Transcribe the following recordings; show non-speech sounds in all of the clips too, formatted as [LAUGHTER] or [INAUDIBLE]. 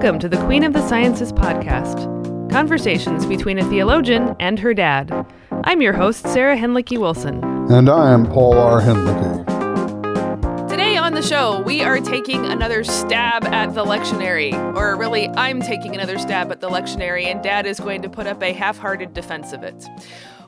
Welcome to the Queen of the Sciences podcast conversations between a theologian and her dad. I'm your host, Sarah Hinlicky Wilson. And I am Paul R. Hinlicky. Today on the show, we are taking another stab at the lectionary. Or really, I'm taking another stab at the lectionary, and dad is going to put up a half hearted defense of it.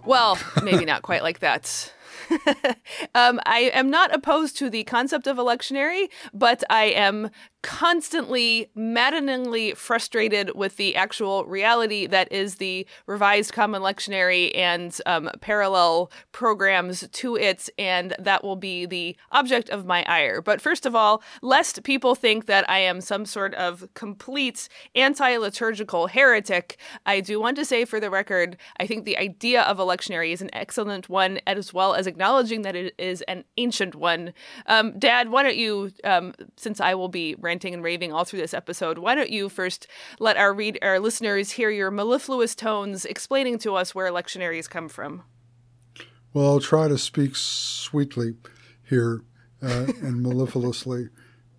Well, maybe [LAUGHS] not quite like that. [LAUGHS] um, I am not opposed to the concept of a lectionary, but I am constantly, maddeningly frustrated with the actual reality that is the revised common lectionary and um, parallel programs to it, and that will be the object of my ire. But first of all, lest people think that I am some sort of complete anti liturgical heretic, I do want to say for the record, I think the idea of a lectionary is an excellent one, as well as acknowledging that it is an ancient one. Um, Dad, why don't you, um, since I will be ranting and raving all through this episode, why don't you first let our read our listeners hear your mellifluous tones explaining to us where lectionaries come from? Well, I'll try to speak sweetly here uh, and [LAUGHS] mellifluously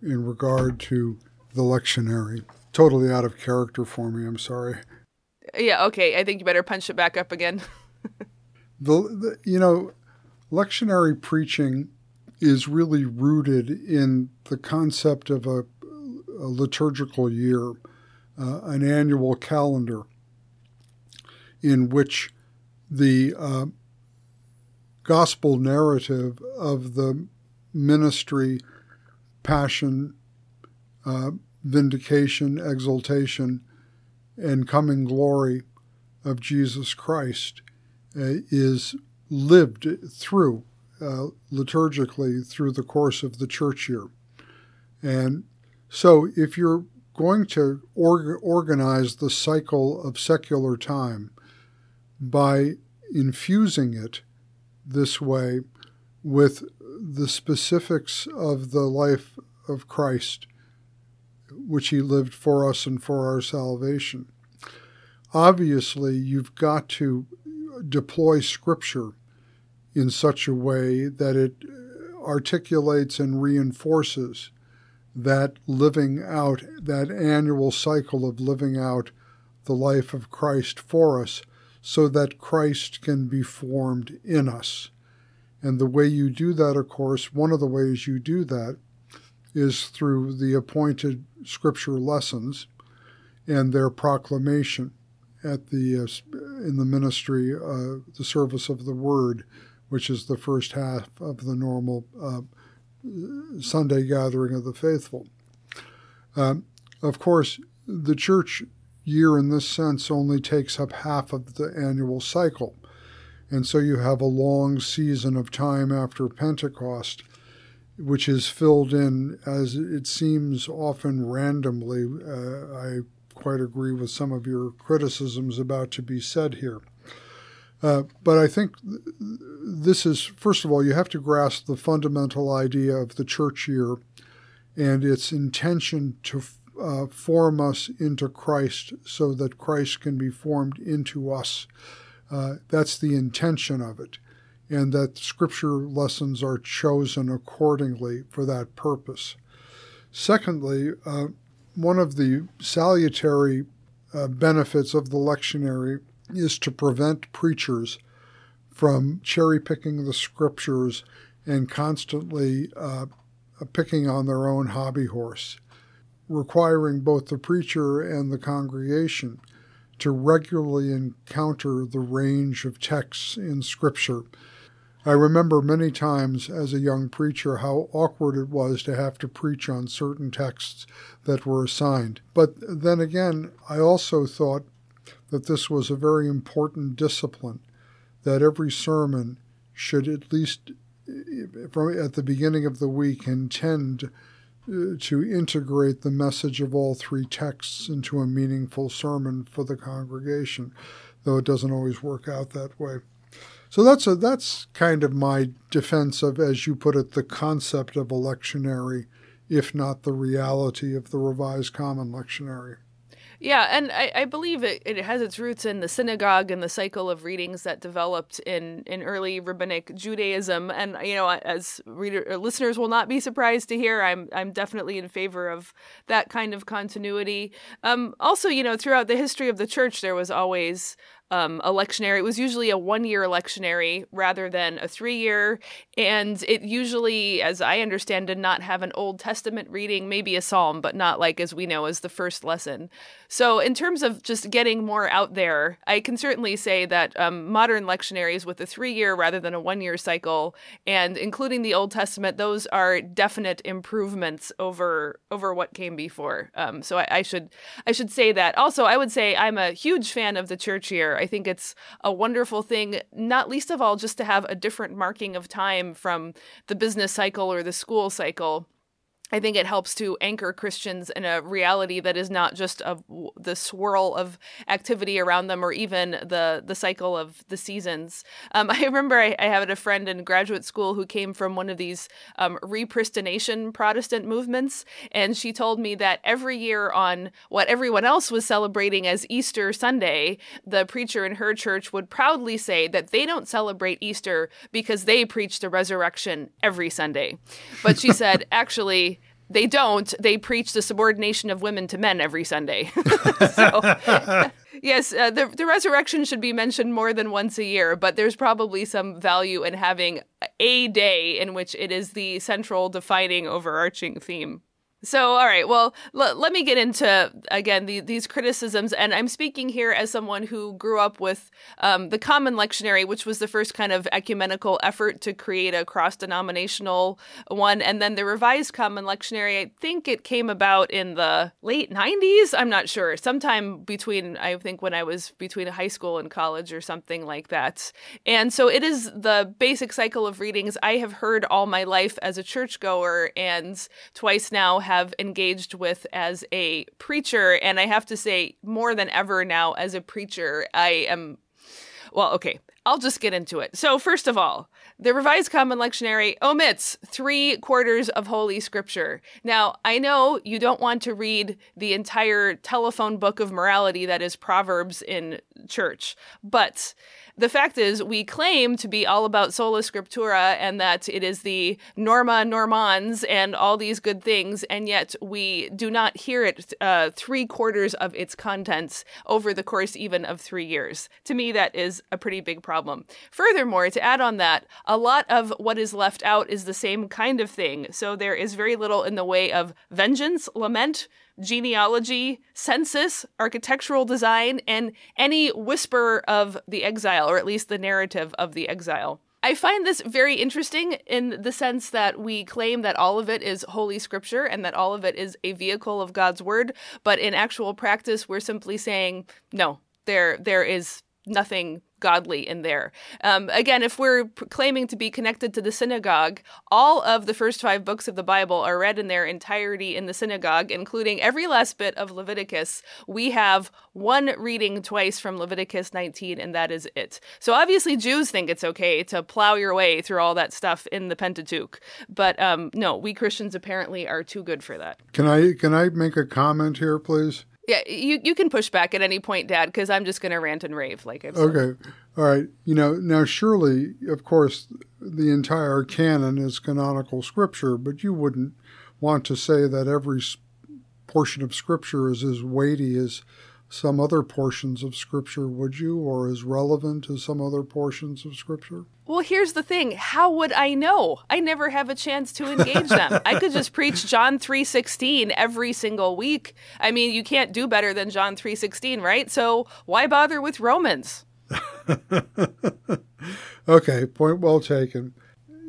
in regard to the lectionary. Totally out of character for me. I'm sorry. Yeah. Okay. I think you better punch it back up again. [LAUGHS] the, the you know, lectionary preaching is really rooted in the concept of a, a liturgical year, uh, an annual calendar in which the uh, gospel narrative of the ministry, passion, uh, vindication, exaltation, and coming glory of Jesus Christ uh, is lived through uh, liturgically through the course of the church year. And so, if you're going to org- organize the cycle of secular time by infusing it this way with the specifics of the life of Christ, which he lived for us and for our salvation, obviously you've got to deploy Scripture in such a way that it articulates and reinforces that living out, that annual cycle of living out the life of Christ for us, so that Christ can be formed in us. And the way you do that, of course, one of the ways you do that is through the appointed scripture lessons and their proclamation at the uh, in the ministry, uh, the service of the word, which is the first half of the normal uh, Sunday gathering of the faithful. Um, of course, the church year in this sense only takes up half of the annual cycle. And so you have a long season of time after Pentecost, which is filled in, as it seems, often randomly. Uh, I quite agree with some of your criticisms about to be said here. Uh, but I think this is, first of all, you have to grasp the fundamental idea of the church year and its intention to uh, form us into Christ so that Christ can be formed into us. Uh, that's the intention of it, and that scripture lessons are chosen accordingly for that purpose. Secondly, uh, one of the salutary uh, benefits of the lectionary is to prevent preachers from cherry picking the scriptures and constantly uh, picking on their own hobby horse, requiring both the preacher and the congregation to regularly encounter the range of texts in Scripture. I remember many times as a young preacher how awkward it was to have to preach on certain texts that were assigned. But then again, I also thought that this was a very important discipline, that every sermon should at least from at the beginning of the week intend uh, to integrate the message of all three texts into a meaningful sermon for the congregation, though it doesn't always work out that way. So that's a, that's kind of my defense of, as you put it, the concept of a lectionary, if not the reality of the Revised Common Lectionary. Yeah, and I, I believe it, it has its roots in the synagogue and the cycle of readings that developed in, in early rabbinic Judaism. And you know, as reader uh, listeners will not be surprised to hear, I'm I'm definitely in favor of that kind of continuity. Um, also, you know, throughout the history of the church, there was always um, a lectionary. It was usually a one year electionary rather than a three year. And it usually, as I understand, did not have an Old Testament reading, maybe a psalm, but not like as we know as the first lesson. So, in terms of just getting more out there, I can certainly say that um, modern lectionaries with a three year rather than a one year cycle, and including the Old Testament, those are definite improvements over over what came before. Um, so, I, I should I should say that. Also, I would say I'm a huge fan of the church year. I think it's a wonderful thing, not least of all, just to have a different marking of time from the business cycle or the school cycle. I think it helps to anchor Christians in a reality that is not just of the swirl of activity around them or even the the cycle of the seasons. Um, [LAUGHS] I remember I, I, had a friend in graduate school who came from one of these um, repristination Protestant movements, and she told me that every year on what everyone else was celebrating as Easter Sunday, the preacher in her church would proudly say that they don't celebrate Easter because they preach the resurrection every Sunday. But she said, [LAUGHS] actually, they don't. They preach the subordination of women to men every Sunday. [LAUGHS] so, [LAUGHS] yes, uh, the, the resurrection should be mentioned more than once a year, but there's probably some value in having a day in which it is the central defining overarching theme. So, all right. Well, l- let me get into again the, these criticisms, and I'm speaking here as someone who grew up with um, the Common Lectionary, which was the first kind of ecumenical effort to create a cross-denominational one, and then the Revised Common Lectionary. I think it came about in the late '90s. I'm not sure. Sometime between I think when I was between high school and college or something like that. And so it is the basic cycle of readings I have heard all my life as a churchgoer, and twice now have engaged with as a preacher. And I have to say, more than ever now as a preacher, I am, well, okay, I'll just get into it. So, first of all, the Revised Common Lectionary omits three quarters of Holy Scripture. Now, I know you don't want to read the entire telephone book of morality that is Proverbs in church, but the fact is, we claim to be all about sola scriptura and that it is the norma normans and all these good things, and yet we do not hear it uh, three quarters of its contents over the course even of three years. To me, that is a pretty big problem. Furthermore, to add on that, a lot of what is left out is the same kind of thing. So there is very little in the way of vengeance, lament, genealogy, census, architectural design, and any whisper of the exile, or at least the narrative of the exile. I find this very interesting in the sense that we claim that all of it is Holy Scripture and that all of it is a vehicle of God's Word, but in actual practice, we're simply saying, no, there, there is nothing godly in there. Um, again, if we're claiming to be connected to the synagogue, all of the first five books of the Bible are read in their entirety in the synagogue, including every last bit of Leviticus. We have one reading twice from Leviticus 19, and that is it. So obviously, Jews think it's okay to plow your way through all that stuff in the Pentateuch, but um, no, we Christians apparently are too good for that. Can I can I make a comment here, please? Yeah, you you can push back at any point, Dad, because I'm just going to rant and rave like I've said. Okay, all right. You know, now surely, of course, the entire canon is canonical scripture, but you wouldn't want to say that every portion of scripture is as weighty as some other portions of Scripture, would you, or as relevant as some other portions of Scripture? Well, here's the thing. How would I know? I never have a chance to engage them. [LAUGHS] I could just preach John 3:16 every single week. I mean, you can't do better than John 3:16, right? So, why bother with Romans? [LAUGHS] okay, point well taken.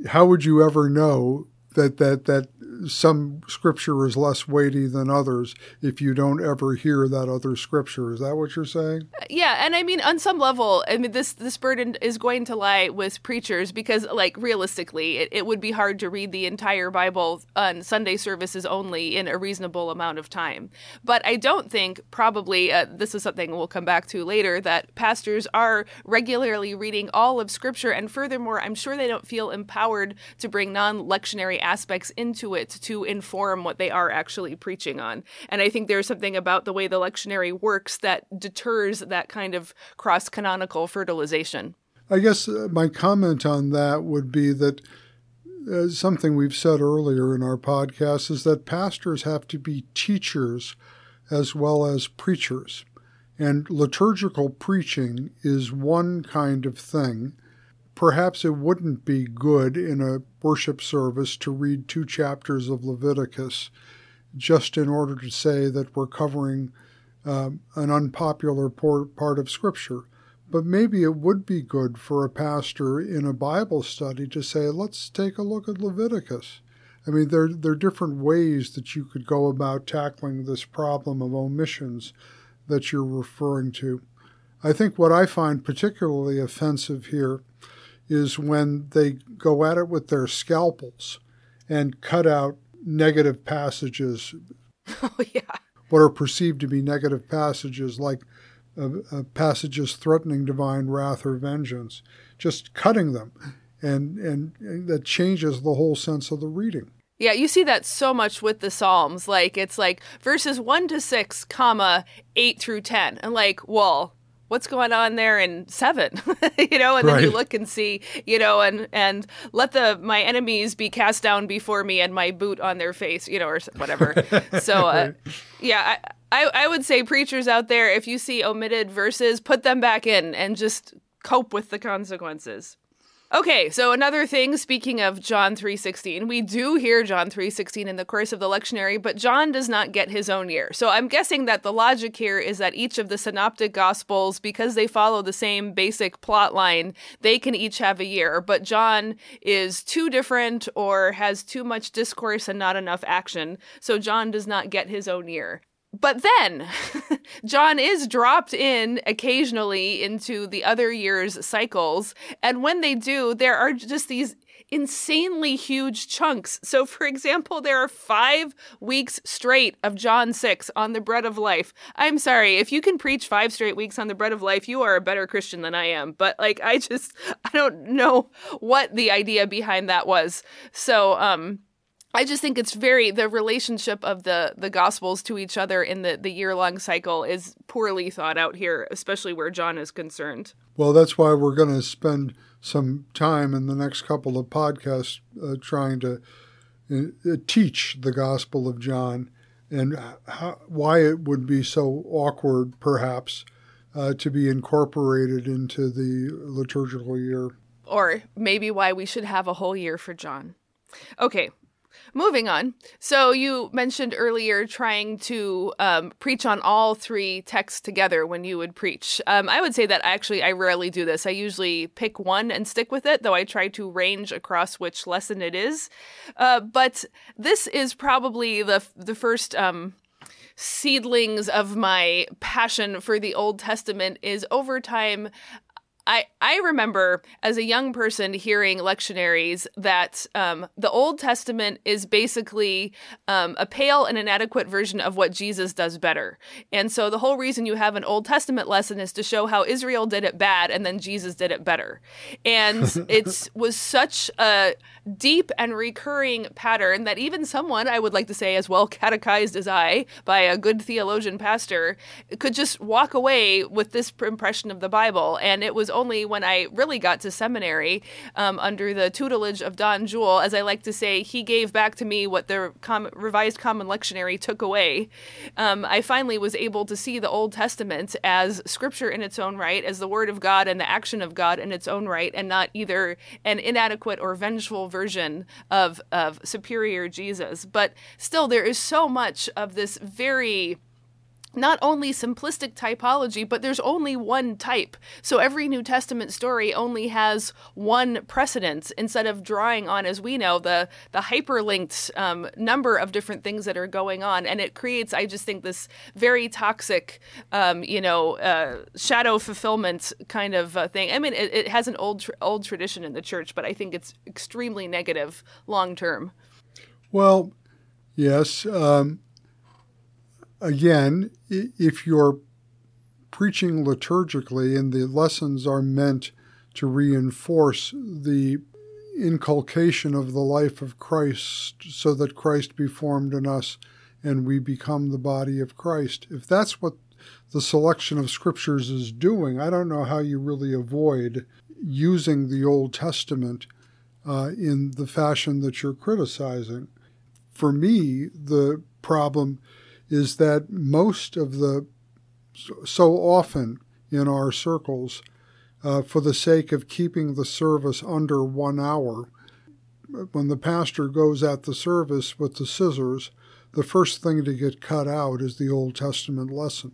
How would you ever know that that that some scripture is less weighty than others if you don't ever hear that other scripture. Is that what you're saying? Yeah, and I mean on some level, I mean this this burden is going to lie with preachers because like realistically, it, it would be hard to read the entire Bible on Sunday services only in a reasonable amount of time. But I don't think probably uh, this is something we'll come back to later that pastors are regularly reading all of scripture and furthermore, I'm sure they don't feel empowered to bring non-lectionary aspects into it to inform what they are actually preaching on. And I think there's something about the way the lectionary works that deters that kind of cross canonical fertilization. I guess uh, my comment on that would be that uh, something we've said earlier in our podcast is that pastors have to be teachers as well as preachers. And liturgical preaching is one kind of thing. Perhaps it wouldn't be good in a worship service to read two chapters of Leviticus just in order to say that we're covering um, an unpopular part of Scripture. But maybe it would be good for a pastor in a Bible study to say, let's take a look at Leviticus. I mean, there, there are different ways that you could go about tackling this problem of omissions that you're referring to. I think what I find particularly offensive here is when they go at it with their scalpels and cut out negative passages. [LAUGHS] Oh, yeah. What are perceived to be negative passages, like uh, uh, passages threatening divine wrath or vengeance, just cutting them. And, and, and that changes the whole sense of the reading. Yeah, you see that so much with the Psalms. Like it's like verses one to six, comma eight through ten, and like, well, what's going on there in seven? [LAUGHS] you know, and then right. you look and see, you know, and and let the my enemies be cast down before me, and my boot on their face, you know, or whatever. [LAUGHS] so, uh, yeah, I, I I would say preachers out there, if you see omitted verses, put them back in and just cope with the consequences. Okay, so another thing speaking of John 3:16, we do hear John 3:16 in the course of the lectionary, but John does not get his own year. So I'm guessing that the logic here is that each of the synoptic gospels because they follow the same basic plot line, they can each have a year, but John is too different or has too much discourse and not enough action. So John does not get his own year. But then [LAUGHS] John is dropped in occasionally into the other year's cycles. And when they do, there are just these insanely huge chunks. So, for example, there are five weeks straight of John 6 on the bread of life. I'm sorry, if you can preach five straight weeks on the bread of life, you are a better Christian than I am. But, like, I just, I don't know what the idea behind that was. So, um, I just think it's very the relationship of the the gospels to each other in the the year long cycle is poorly thought out here, especially where John is concerned. Well, that's why we're going to spend some time in the next couple of podcasts uh, trying to uh, teach the Gospel of John and how, why it would be so awkward, perhaps, uh, to be incorporated into the liturgical year. Or maybe why we should have a whole year for John. Okay, Moving on. So you mentioned earlier trying to um, preach on all three texts together when you would preach. Um, I would say that actually I rarely do this. I usually pick one and stick with it, though I try to range across which lesson it is. Uh, but this is probably the the first. Um, seedlings of my passion for the Old Testament is over time I, I remember as a young person hearing lectionaries that um, the Old Testament is basically um, a pale and inadequate version of what Jesus does better. And so the whole reason you have an Old Testament lesson is to show how Israel did it bad and then Jesus did it better. And [LAUGHS] it was such a deep and recurring pattern that even someone, I would like to say, as well catechized as I by a good theologian pastor, could just walk away with this impression of the Bible. And it was only when I really got to seminary um, under the tutelage of Don Juel, as I like to say, he gave back to me what the com- Revised Common Lectionary took away. Um, I finally was able to see the Old Testament as scripture in its own right, as the Word of God and the action of God in its own right, and not either an inadequate or vengeful version of, of superior Jesus. But still, there is so much of this very not only simplistic typology, but there's only one type. So every New Testament story only has one precedence instead of drawing on, as we know, the, the hyperlinked um, number of different things that are going on. And it creates, I just think, this very toxic, um, you know, uh, shadow fulfillment kind of uh, thing. I mean, it, it has an old, old tradition in the church, but I think it's extremely negative long term. Well, yes. Um again, if you're preaching liturgically and the lessons are meant to reinforce the inculcation of the life of Christ so that Christ be formed in us and we become the body of Christ. If that's what the selection of scriptures is doing, I don't know how you really avoid using the Old Testament uh, in the fashion that you're criticizing. For me, the problem is that most of the, so often in our circles, uh, for the sake of keeping the service under one hour, when the pastor goes at the service with the scissors, the first thing to get cut out is the Old Testament lesson,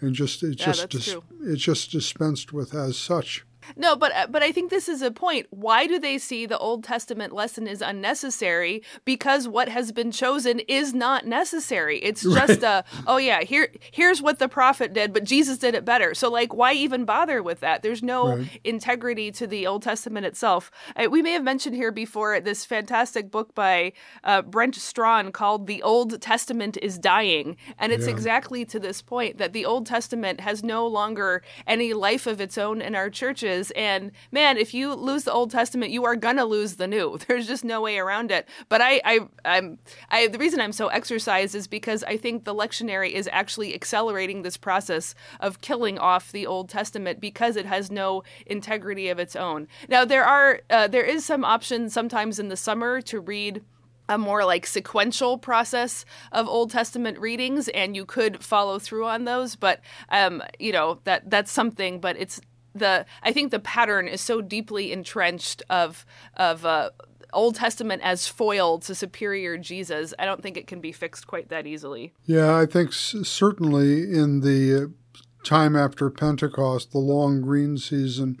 and just it's Yeah, just dis- it's just dispensed with as such. No, but uh, but I think this is a point. Why do they see the Old Testament lesson is unnecessary? Because what has been chosen is not necessary. It's [LAUGHS] just a oh yeah, here here's what the prophet did, but Jesus did it better. So like, why even bother with that? There's no Right. integrity to the Old Testament itself. Uh, we may have mentioned here before this fantastic book by uh, Brent Strawn called "The Old Testament is Dying," and it's Yeah. exactly to this point that the Old Testament has no longer any life of its own in our churches. And man, if you lose the Old Testament, you are gonna lose the New. [LAUGHS] There's just no way around it. But I, I, I'm, I. The reason I'm so exercised is because I think the lectionary is actually accelerating this process of killing off the Old Testament because it has no integrity of its own. Now there are, uh, there is some option sometimes in the summer to read a more like sequential process of Old Testament readings, and you could follow through on those. But um, you know that that's something. But it's the I think the pattern is so deeply entrenched of of uh, Old Testament as foil to superior Jesus. I don't think it can be fixed quite that easily. Yeah, I think s- certainly in the uh, time after Pentecost, the long green season,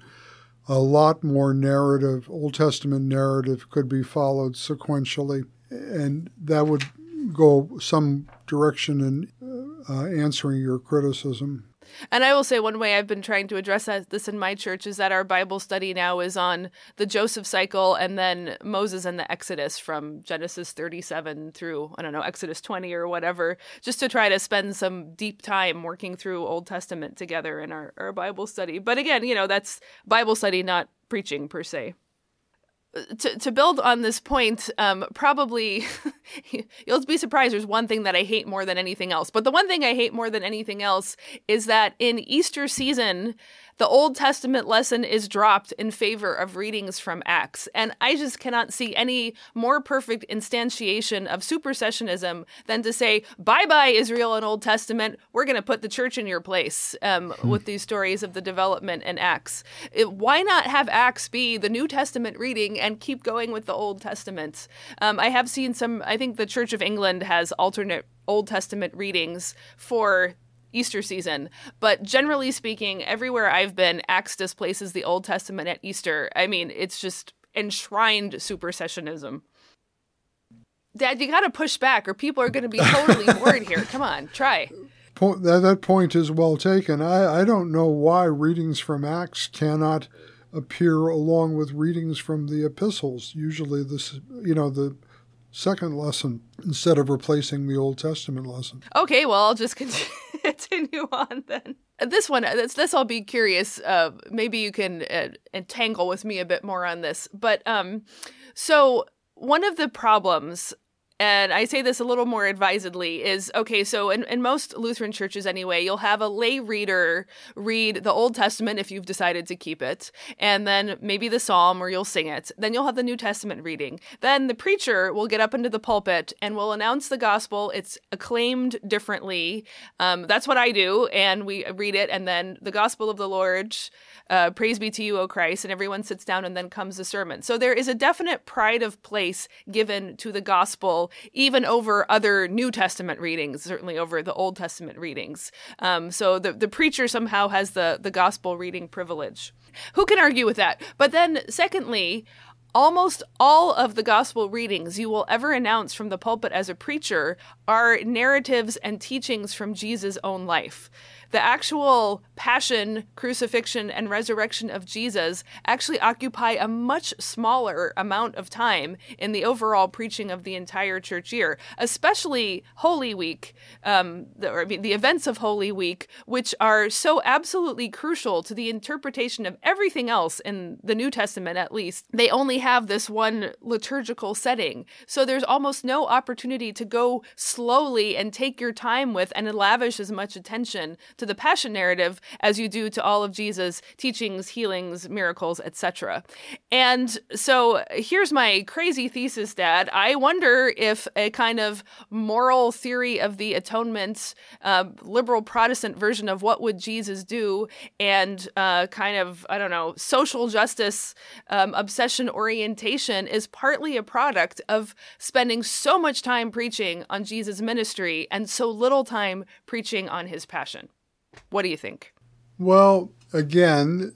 a lot more narrative, Old Testament narrative, could be followed sequentially, and that would go some direction in uh, answering your criticism. And I will say one way I've been trying to address this in my church is that our Bible study now is on the Joseph cycle and then Moses and the Exodus from Genesis 37 through, I don't know, Exodus 20 or whatever, just to try to spend some deep time working through Old Testament together in our, our Bible study. But again, you know, that's Bible study, not preaching per se to, to build on this point, um, probably [LAUGHS] you'll be surprised. There's one thing that I hate more than anything else. But the one thing I hate more than anything else is that in Easter season, the Old Testament lesson is dropped in favor of readings from Acts. And I just cannot see any more perfect instantiation of supersessionism than to say, bye bye, Israel and Old Testament. We're going to put the church in your place um, with these stories of the development in Acts. It- why not have Acts be the New Testament reading and keep going with the Old Testament? Um, I have seen some, I think the Church of England has alternate Old Testament readings for Easter season. But generally speaking, everywhere I've been, Acts displaces the Old Testament at Easter. I mean, it's just enshrined supersessionism. Dad, you got to push back, or people are going to be totally [LAUGHS] bored here. Come on, try. That, that point is well taken. I, I don't know why readings from Acts cannot appear along with readings from the epistles. Usually, this you know the second lesson instead of replacing the Old Testament lesson. Okay, well, I'll just [LAUGHS] continue on then. This one, this, this I'll be curious. Uh, maybe you can uh, entangle with me a bit more on this. But um, so one of the problems and I say this a little more advisedly, is okay, so in, in most Lutheran churches anyway, you'll have a lay reader read the Old Testament if you've decided to keep it, and then maybe the Psalm or you'll sing it. Then you'll have the New Testament reading. Then the preacher will get up into the pulpit and will announce the gospel. It's acclaimed differently. Um, that's what I do, and we read it, and then the gospel of the Lord, uh, praise be to you, O Christ, and everyone sits down, and then comes the sermon. So there is a definite pride of place given to the gospel even over other New Testament readings, certainly over the Old Testament readings. Um, so the, the preacher somehow has the, the gospel reading privilege. Who can argue with that? But then, secondly, Almost all of the gospel readings you will ever announce from the pulpit as a preacher are narratives and teachings from Jesus' own life. The actual passion, crucifixion, and resurrection of Jesus actually occupy a much smaller amount of time in the overall preaching of the entire church year, especially Holy Week, um, the, or, I mean, the events of Holy Week, which are so absolutely crucial to the interpretation of everything else in the New Testament, at least. They only have this one liturgical setting. So there's almost no opportunity to go slowly and take your time with and lavish as much attention to the passion narrative as you do to all of Jesus' teachings, healings, miracles, etc. And so here's my crazy thesis, Dad. I wonder if a kind of moral theory of the atonement, uh, liberal Protestant version of what would Jesus do, and uh, kind of, I don't know, social justice um, obsession orientation is partly a product of spending so much time preaching on Jesus' ministry and so little time preaching on his passion. What do you think? Well, again,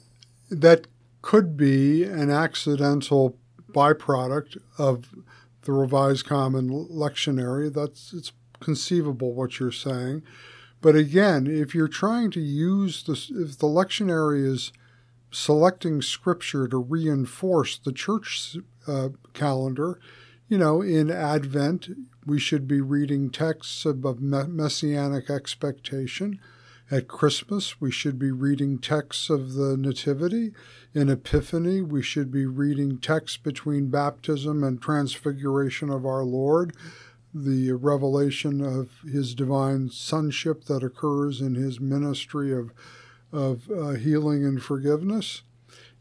that could be an accidental byproduct of the Revised Common Lectionary. That's it's conceivable what you're saying. But again, if you're trying to use this, if the lectionary is selecting scripture to reinforce the church uh, calendar, you know, in Advent, we should be reading texts of messianic expectation. At Christmas, we should be reading texts of the Nativity. In Epiphany, we should be reading texts between baptism and transfiguration of our Lord, the revelation of his divine sonship that occurs in his ministry of, of uh, healing and forgiveness.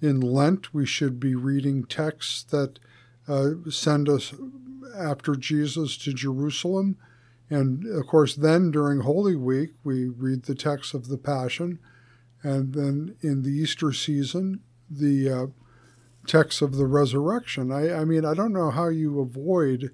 In Lent, we should be reading texts that uh, send us after Jesus to Jerusalem and of course, then during Holy Week, we read the text of the Passion. And then in the Easter season, the uh, text of the resurrection. I, I mean, I don't know how you avoid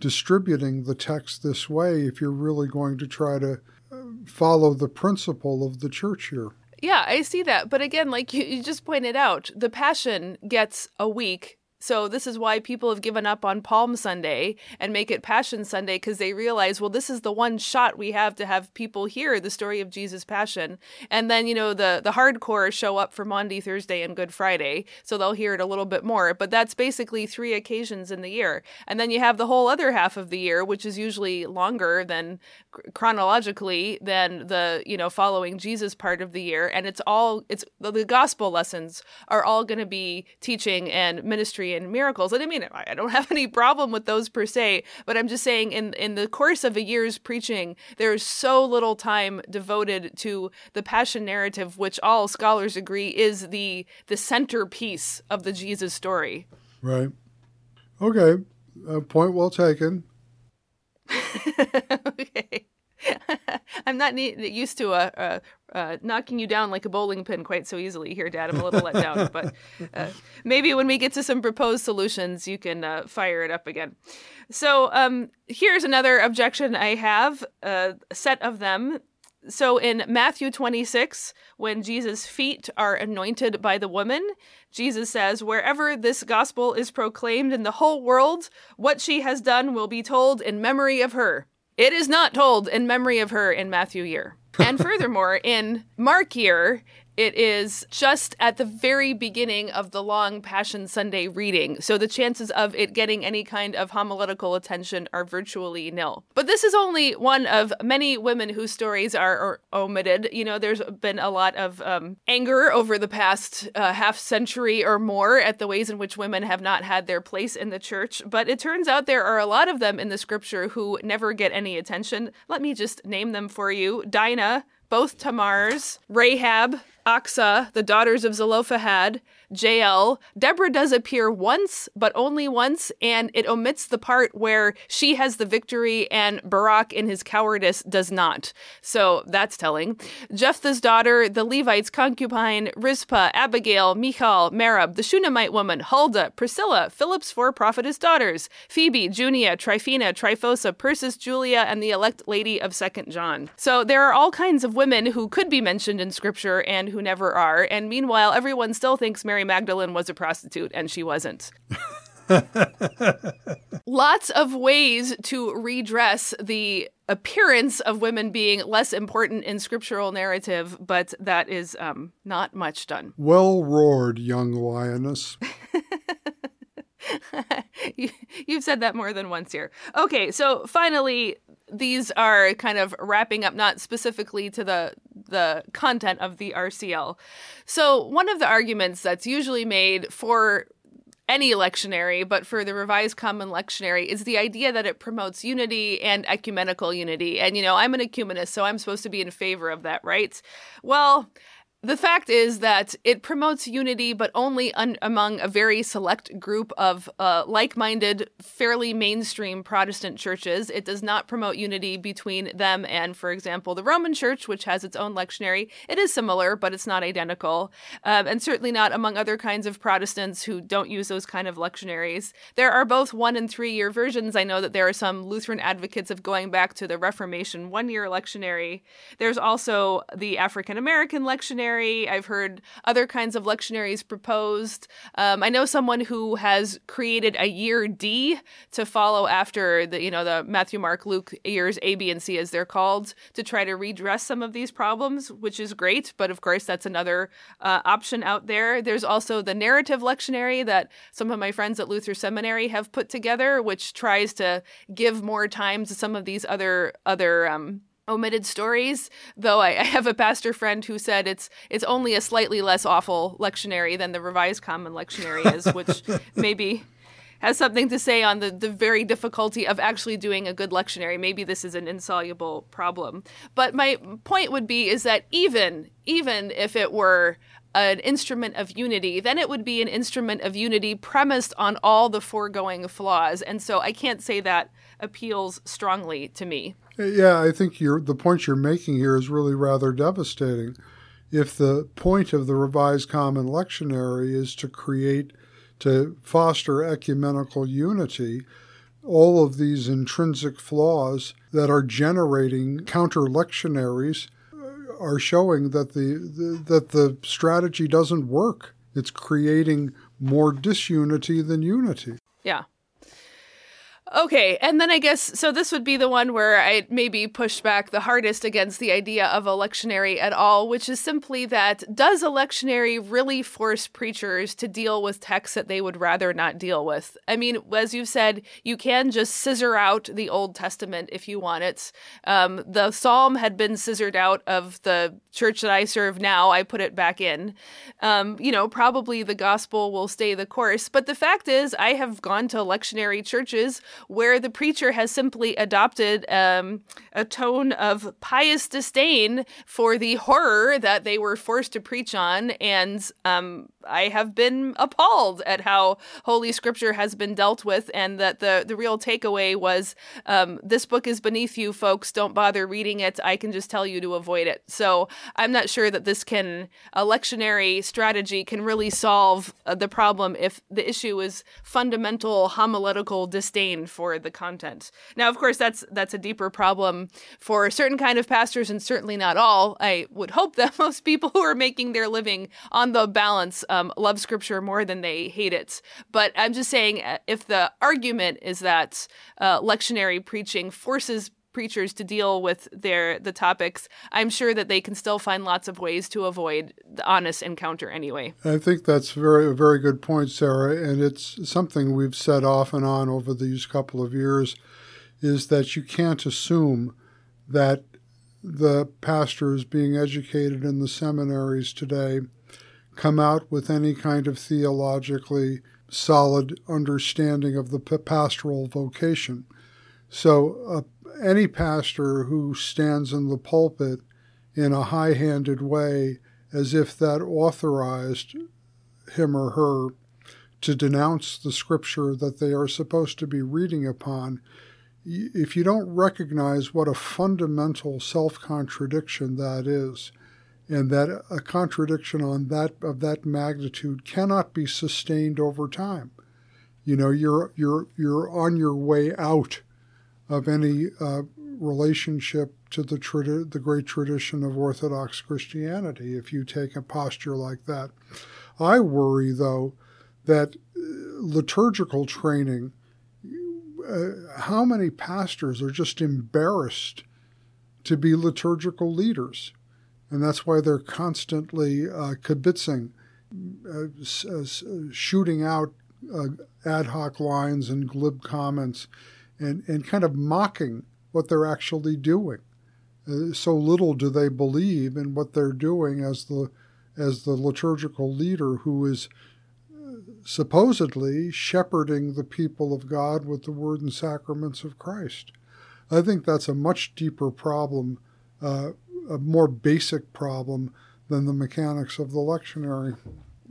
distributing the text this way if you're really going to try to uh, follow the principle of the church here. Yeah, I see that. But again, like you, you just pointed out, the Passion gets a week so this is why people have given up on Palm Sunday and make it Passion Sunday because they realize, well, this is the one shot we have to have people hear the story of Jesus' passion. And then, you know, the the hardcore show up for Maundy, Thursday, and Good Friday, so they'll hear it a little bit more. But that's basically three occasions in the year. And then you have the whole other half of the year, which is usually longer than chronologically than the you know following Jesus part of the year. And it's all it's the gospel lessons are all going to be teaching and ministry and miracles. And I mean, I don't have any problem with those per se, but I'm just saying in in the course of a year's preaching, there is so little time devoted to the passion narrative, which all scholars agree is the the centerpiece of the Jesus story. Right. Okay. Uh, point well taken. [LAUGHS] okay. [LAUGHS] I'm not used to a, a, a, knocking you down like a bowling pin quite so easily here, Dad. I'm a little let down, but uh, maybe when we get to some proposed solutions, you can uh, fire it up again. So um, here's another objection I have: uh, a set of them. So in Matthew 26, when Jesus' feet are anointed by the woman, Jesus says, Wherever this gospel is proclaimed in the whole world, what she has done will be told in memory of her. It is not told in memory of her in Matthew year. And furthermore, in Mark year, it is just at the very beginning of the long Passion Sunday reading, so the chances of it getting any kind of homiletical attention are virtually nil. But this is only one of many women whose stories are, are omitted. You know, there's been a lot of um, anger over the past uh, half century or more at the ways in which women have not had their place in the church, but it turns out there are a lot of them in the scripture who never get any attention. Let me just name them for you Dinah, both Tamars, Rahab, Achsah, the daughters of Zelophehad, Jael. Deborah does appear once, but only once, and it omits the part where she has the victory and Barak in his cowardice does not. So that's telling. Jephthah's daughter, the Levite's concubine, Rizpah, Abigail, Michal, Merab, the Shunammite woman, Huldah, Priscilla, Philip's four prophetess daughters, Phoebe, Junia, Tryphena, Tryphosa, Persis, Julia, and the elect lady of Second John. So there are all kinds of women who could be mentioned in scripture and who never are, and meanwhile everyone still thinks Mary Mary Magdalene was a prostitute and she wasn't. [LAUGHS] Lots of ways to redress the appearance of women being less important in scriptural narrative, but that is um, not much done. Well roared, young lioness. [LAUGHS] you, have said that more than once here. Okay, so finally, these are kind of wrapping up, not specifically to the the content of the RCL. So one of the arguments that's usually made for any lectionary, but for the Revised Common Lectionary, is the idea that it promotes unity and ecumenical unity. And, you know, I'm an ecumenist, so I'm supposed to be in favor of that, right? Well, the fact is that it promotes unity, but only un- among a very select group of uh, like minded, fairly mainstream Protestant churches. It does not promote unity between them and, for example, the Roman Church, which has its own lectionary. It is similar, but it's not identical. Um, and certainly not among other kinds of Protestants who don't use those kind of lectionaries. There are both one and three year versions. I know that there are some Lutheran advocates of going back to the Reformation one year lectionary. There's also the African American lectionary lectionary. I've heard other kinds of lectionaries proposed. Um, I know someone who has created a year D to follow after the, you know, the Matthew, Mark, Luke years A, B, and C, as they're called, to try to redress some of these problems, which is great. But of course, that's another uh, option out there. There's also the narrative lectionary that some of my friends at Luther Seminary have put together, which tries to give more time to some of these other other um, omitted stories though I, I, have a pastor friend who said it's it's only a slightly less awful lectionary than the revised common lectionary is which [LAUGHS] maybe has something to say on the, the very difficulty of actually doing a good lectionary maybe this is an insoluble problem but my point would be is that even even if it were an instrument of unity, then it would be an instrument of unity premised on all the foregoing flaws. And so I can't say that appeals strongly to me. Yeah, I think the point you're making here is really rather devastating. If the point of the Revised Common Lectionary is to create, to foster ecumenical unity, all of these intrinsic flaws that are generating counter lectionaries uh, are showing that the, the, that the strategy doesn't work. It's creating more disunity than unity. Yeah. Okay, and then I guess so. This would be the one where I maybe pushed back the hardest against the idea of a lectionary at all, which is simply that does a lectionary really force preachers to deal with texts that they would rather not deal with? I mean, as you've said, you can just scissor out the Old Testament if you want it. Um, the Psalm had been scissored out of the church that I serve now. I put it back in. Um, you know, probably the gospel will stay the course, but the fact is, I have gone to lectionary churches where the preacher has simply adopted um, a tone of pious disdain for the horror that they were forced to preach on. And um, I have been appalled at how Holy Scripture has been dealt with, and that the, the real takeaway was um, this book is beneath you, folks. Don't bother reading it. I can just tell you to avoid it. So I'm not sure that this can, a lectionary strategy can really solve uh, the problem if the issue is fundamental homiletical disdain for the content. Now, of course, that's that's a deeper problem for certain kind of pastors, and certainly not all. I would hope [LAUGHS] that most people who are making their living on the balance um, love Scripture more than they hate it. But I'm just saying, uh, if the argument is that uh, lectionary preaching forces preachers to deal with their the topics i'm sure that they can still find lots of ways to avoid the honest encounter anyway i think that's very a very good point sarah and it's something we've said off and on over these couple of years is that you can't assume that the pastors being educated in the seminaries today come out with any kind of theologically solid understanding of the pastoral vocation. So, uh, any pastor who stands in the pulpit in a high handed way, as if that authorized him or her to denounce the scripture that they are supposed to be reading upon, if you don't recognize what a fundamental self contradiction that is, and that a contradiction on that of that magnitude cannot be sustained over time. You know, you're you're you're on your way out of any uh, relationship to the tradi- the great tradition of Orthodox Christianity if you take a posture like that. I worry though that uh, liturgical training uh, how many pastors are just embarrassed to be liturgical leaders? And that's why they're constantly uh, kibitzing, uh, uh shooting out uh, ad hoc lines and glib comments, and, and kind of mocking what they're actually doing. Uh, so little do they believe in what they're doing as the as the liturgical leader who is supposedly shepherding the people of God with the word and sacraments of Christ. I think that's a much deeper problem, uh, a more basic problem than the mechanics of the lectionary.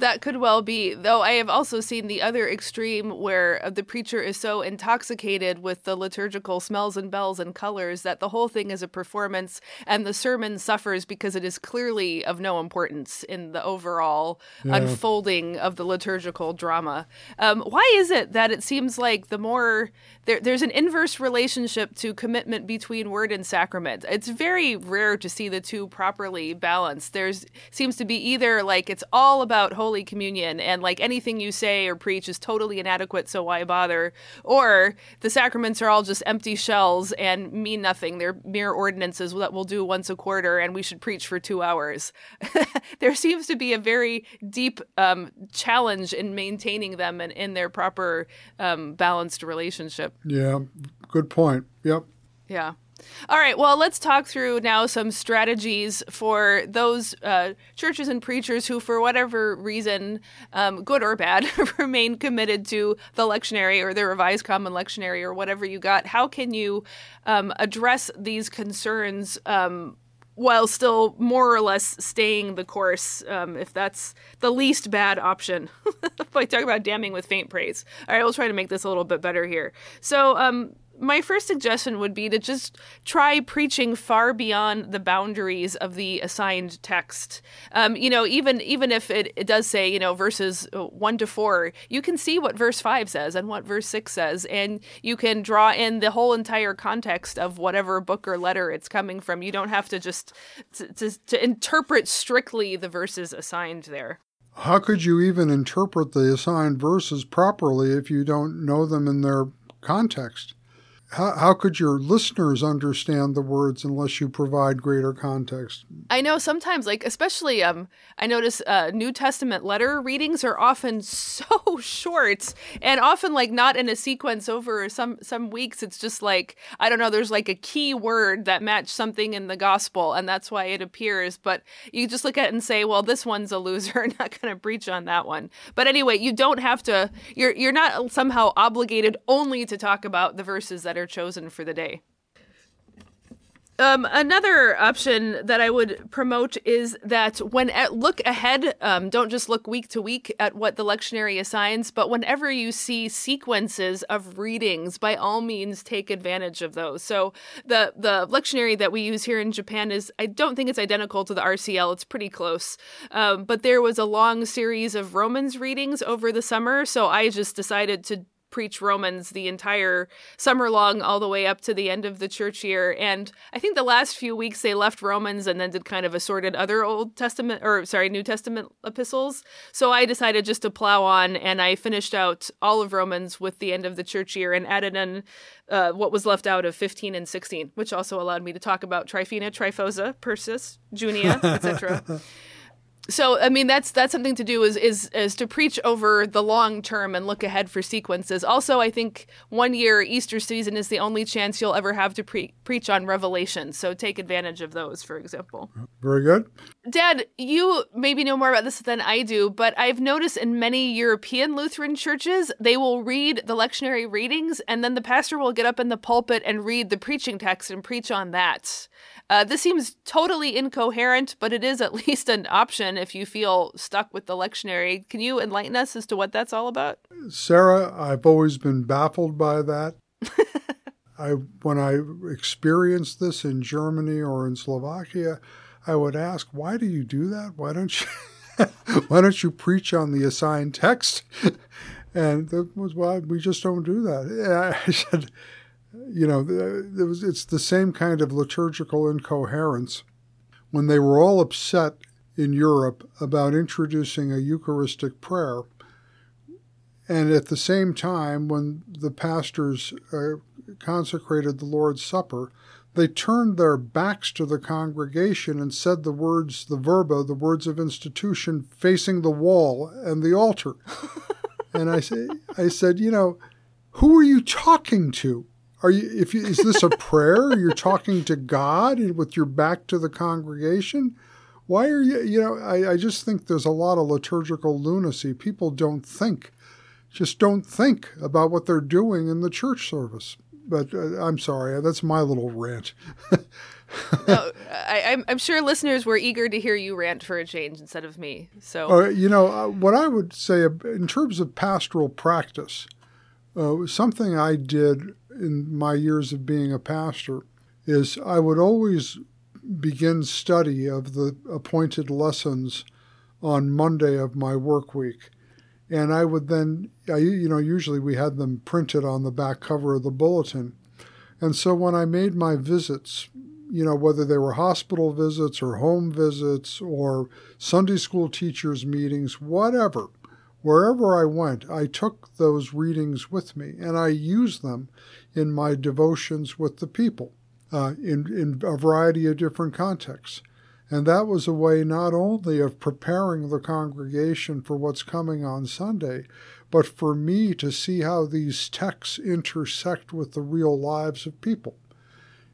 That could well be, though I have also seen the other extreme where the preacher is so intoxicated with the liturgical smells and bells and colors that the whole thing is a performance and the sermon suffers because it is clearly of no importance in the overall yeah. unfolding of the liturgical drama. Um, why is it that it seems like the more there, there's an inverse relationship to commitment between word and sacrament? It's very rare to see the two properly balanced. There's seems to be either like it's all about holy Holy Communion and like anything you say or preach is totally inadequate, so why bother? Or the sacraments are all just empty shells and mean nothing. They're mere ordinances that we'll do once a quarter and we should preach for two hours. [LAUGHS] there seems to be a very deep um, challenge in maintaining them and in their proper um, balanced relationship. Yeah, good point. Yep. Yeah. All right, well, let's talk through now some strategies for those uh, churches and preachers who, for whatever reason, um, good or bad, [LAUGHS] remain committed to the lectionary or the revised common lectionary or whatever you got. How can you um, address these concerns? Um, while still more or less staying the course, um, if that's the least bad option. [LAUGHS] I talk about damning with faint praise. All right, we'll try to make this a little bit better here. So, um, my first suggestion would be to just try preaching far beyond the boundaries of the assigned text. Um, you know, even even if it, it does say, you know, verses uh, one to four, you can see what verse five says and what verse six says, and you can draw in the whole entire context of whatever book or letter it's coming from. You don't have to just to, to, to interpret strictly the verses assigned there. How could you even interpret the assigned verses properly if you don't know them in their context? How, how could your listeners understand the words unless you provide greater context? I know sometimes, like especially, um, I notice uh, New Testament letter readings are often [LAUGHS] so short and often like not in a sequence over some some weeks. It's just like I don't know. There's like a key word that matched something in the gospel, and that's why it appears. But you just look at it and say, well, this one's a loser. [LAUGHS] not going to preach on that one. But anyway, you don't have to. You're you're not somehow obligated only to talk about the verses that are are chosen for the day. Um, another option that I would promote is that when at, look ahead, um, don't just look week to week at what the lectionary assigns, but whenever you see sequences of readings, by all means take advantage of those. So the the lectionary that we use here in Japan is I don't think it's identical to the RCL; it's pretty close. Um, but there was a long series of Romans readings over the summer, so I just decided to preach Romans the entire summer long, all the way up to the end of the church year. And I think the last few weeks they left Romans and then did kind of assorted other Old Testament or sorry, New Testament epistles. So I decided just to plow on and I finished out all of Romans with the end of the church year and added in uh, what was left out of 15 and 16, which also allowed me to talk about Tryphena, Tryphosa, Persis, Junia, etc. [LAUGHS] so i mean that's that's something to do is is is to preach over the long term and look ahead for sequences. Also i think one year easter season is the only chance you'll ever have to pre- preach on revelation. So take advantage of those for example. Very good. Dad you maybe know more about this than i do but i've noticed in many european lutheran churches they will read the lectionary readings and then the pastor will get up in the pulpit and read the preaching text and preach on that uh, this seems totally incoherent, but it is at [LAUGHS] least an option if you feel stuck with the lectionary. Can you enlighten us as to what that's all about? Sarah, I've always been baffled by that. [LAUGHS] I when I experienced this in Germany or in Slovakia, I would ask, "Why do you do that? Why don't you [LAUGHS] why don't you preach on the assigned text?" And that was why we just don't do that. I said, you know, it was, it's the same kind of liturgical incoherence. When they were all upset in Europe about introducing a Eucharistic prayer, and at the same time, when the pastors uh, consecrated the Lord's Supper, they turned their backs to the congregation and said the words, the verba, the words of institution, facing the wall and the altar. [LAUGHS] and I, say, I said, you know, who are you talking to? Are you, if you, is this a prayer? You're talking to God with your back to the congregation? Why are you, you know, I, I just think there's a lot of liturgical lunacy. People don't think, just don't think about what they're doing in the church service. But uh, I'm sorry, that's my little rant. [LAUGHS] no, I, am sure listeners were eager to hear you rant for a change instead of me. So, uh, you know, uh, what I would say in terms of pastoral practice, uh, something I did in my years of being a pastor is I would always begin study of the appointed lessons on Monday of my work week. And I would then, I, you know, usually we had them printed on the back cover of the bulletin. And so when I made my visits, you know, whether they were hospital visits or home visits or Sunday school teachers' meetings, whatever, wherever I went, I took those readings with me and I used them in my devotions with the people uh, in, in a variety of different contexts. And that was a way not only of preparing the congregation for what's coming on Sunday, but for me to see how these texts intersect with the real lives of people.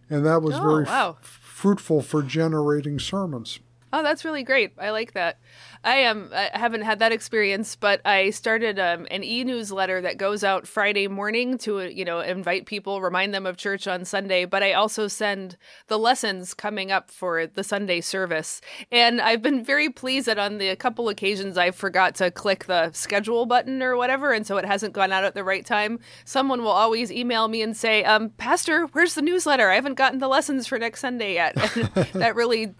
And that was oh, very wow. f- fruitful for generating sermons. Oh, that's really great. I like that. I am. I haven't had that experience, but I started um, an e-newsletter that goes out Friday morning to you know invite people, remind them of church on Sunday. But I also send the lessons coming up for the Sunday service, and I've been very pleased that on the couple occasions I forgot to click the schedule button or whatever, and so it hasn't gone out at the right time. Someone will always email me and say, um, "Pastor, where's the newsletter? I haven't gotten the lessons for next Sunday yet." And [LAUGHS] that really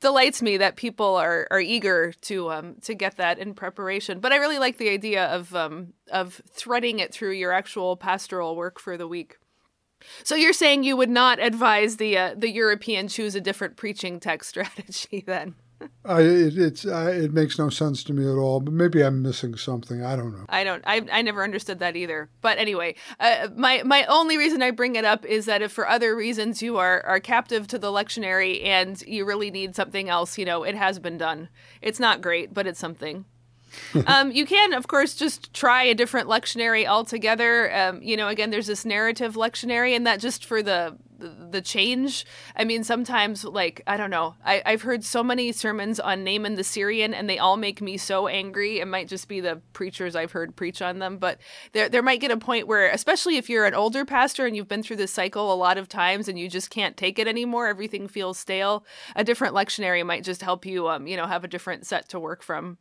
delights me that people are are eager to um to get that in preparation. But I really like the idea of um of threading it through your actual pastoral work for the week. So you're saying you would not advise the uh, the European choose a different preaching text [LAUGHS] strategy then? [LAUGHS] I, it, it's I, it makes no sense to me at all. But maybe I'm missing something. I don't know. I don't. I, I never understood that either. But anyway, uh, my my only reason I bring it up is that if for other reasons you are are captive to the lectionary and you really need something else, you know, it has been done. It's not great, but it's something. [LAUGHS] um, you can, of course, just try a different lectionary altogether. Um, you know, again, there's this narrative lectionary, and that just for the the change. I mean, sometimes, like, I don't know. I, I've heard so many sermons on Naaman the Syrian, and they all make me so angry. It might just be the preachers I've heard preach on them, but there, there might get a point where, especially if you're an older pastor and you've been through this cycle a lot of times and you just can't take it anymore, everything feels stale, a different lectionary might just help you, um, you know, have a different set to work from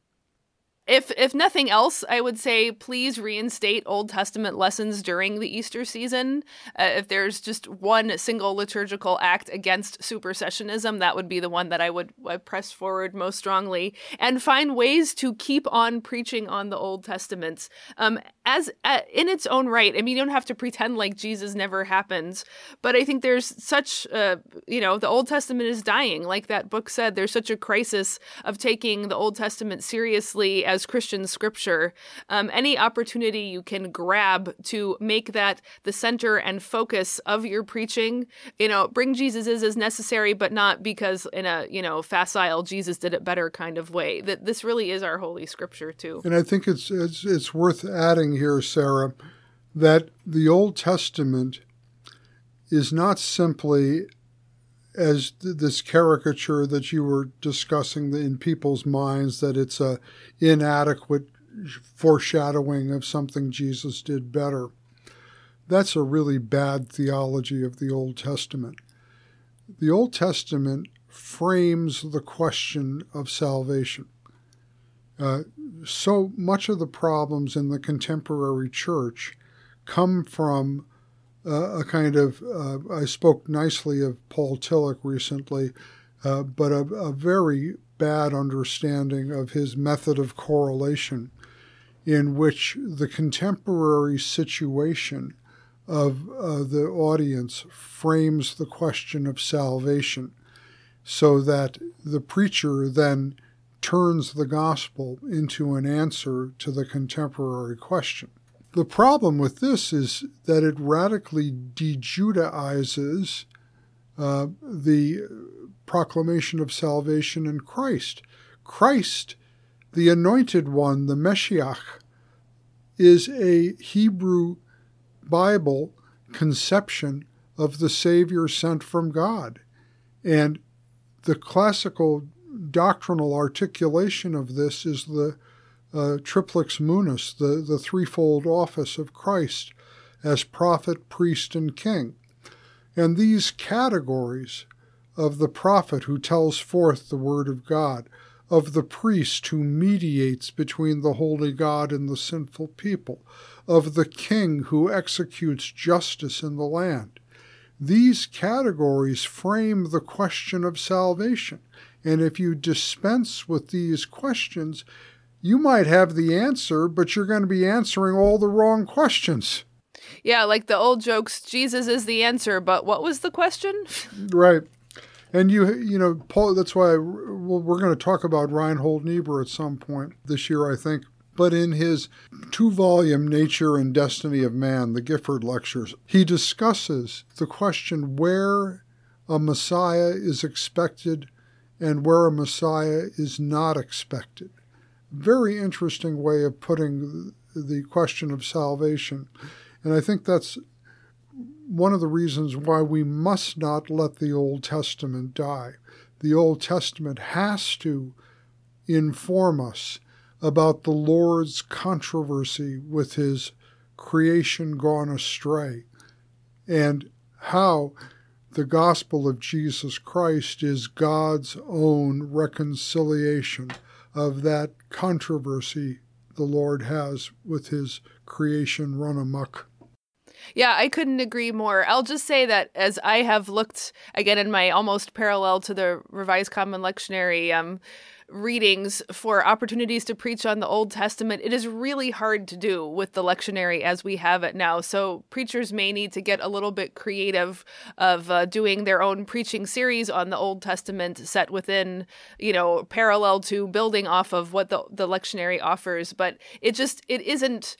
if if nothing else, I would say please reinstate Old Testament lessons during the Easter season. Uh, if there's just one single liturgical act against supersessionism, that would be the one that I would press forward most strongly, and find ways to keep on preaching on the Old Testament um, as uh, in its own right. I mean, you don't have to pretend like Jesus never happened, but I think there's such, uh, you know, the Old Testament is dying, like that book said. There's such a crisis of taking the Old Testament seriously as as Christian scripture, um, any opportunity you can grab to make that the center and focus of your preaching, you know, bring Jesus is as necessary, but not because in a, you know, facile Jesus did it better kind of way. That this really is our holy scripture too. And I think it's, it's, it's worth adding here, Sarah, that the Old Testament is not simply as th- this caricature that you were discussing in people's minds that it's a inadequate foreshadowing of something Jesus did better. That's a really bad theology of the Old Testament. The Old Testament frames the question of salvation. Uh, so much of the problems in the contemporary church come from a kind of, uh, I spoke nicely of Paul Tillich recently, uh, but a, a, very bad understanding of his method of correlation, in which the contemporary situation of uh, the audience frames the question of salvation so that the preacher then turns the gospel into an answer to the contemporary question. The problem with this is that it radically dejudaizes uh, the proclamation of salvation in Christ. Christ, the anointed one, the Meshiach, is a Hebrew Bible conception of the Savior sent from God. And the classical doctrinal articulation of this is the uh, triplex munus, the, the threefold office of Christ as prophet, priest, and king. And these categories of the prophet who tells forth the word of God, of the priest who mediates between the holy God and the sinful people, of the king who executes justice in the land. These categories frame the question of salvation. And if you dispense with these questions, you might have the answer, but you're going to be answering all the wrong questions. Yeah, like the old jokes, Jesus is the answer, but what was the question? [LAUGHS] right. And you, you know, Paul. That's why well, we're going to talk about Reinhold Niebuhr at some point this year, I think. But in his two-volume "Nature and Destiny of Man," the Gifford Lectures, he discusses the question where a Messiah is expected and where a Messiah is not expected. Very interesting way of putting the question of salvation. And I think that's one of the reasons why we must not let the Old Testament die. The Old Testament has to inform us about the Lord's controversy with his creation gone astray and how the gospel of Jesus Christ is God's own reconciliation of that controversy the Lord has with his creation run amok. Yeah, I couldn't agree more. I'll just say that as I have looked again in my almost parallel to the Revised Common Lectionary um, readings for opportunities to preach on the Old Testament, it is really hard to do with the lectionary as we have it now. So preachers may need to get a little bit creative of uh, doing their own preaching series on the Old Testament set within, you know, parallel to building off of what the the lectionary offers. But it just it isn't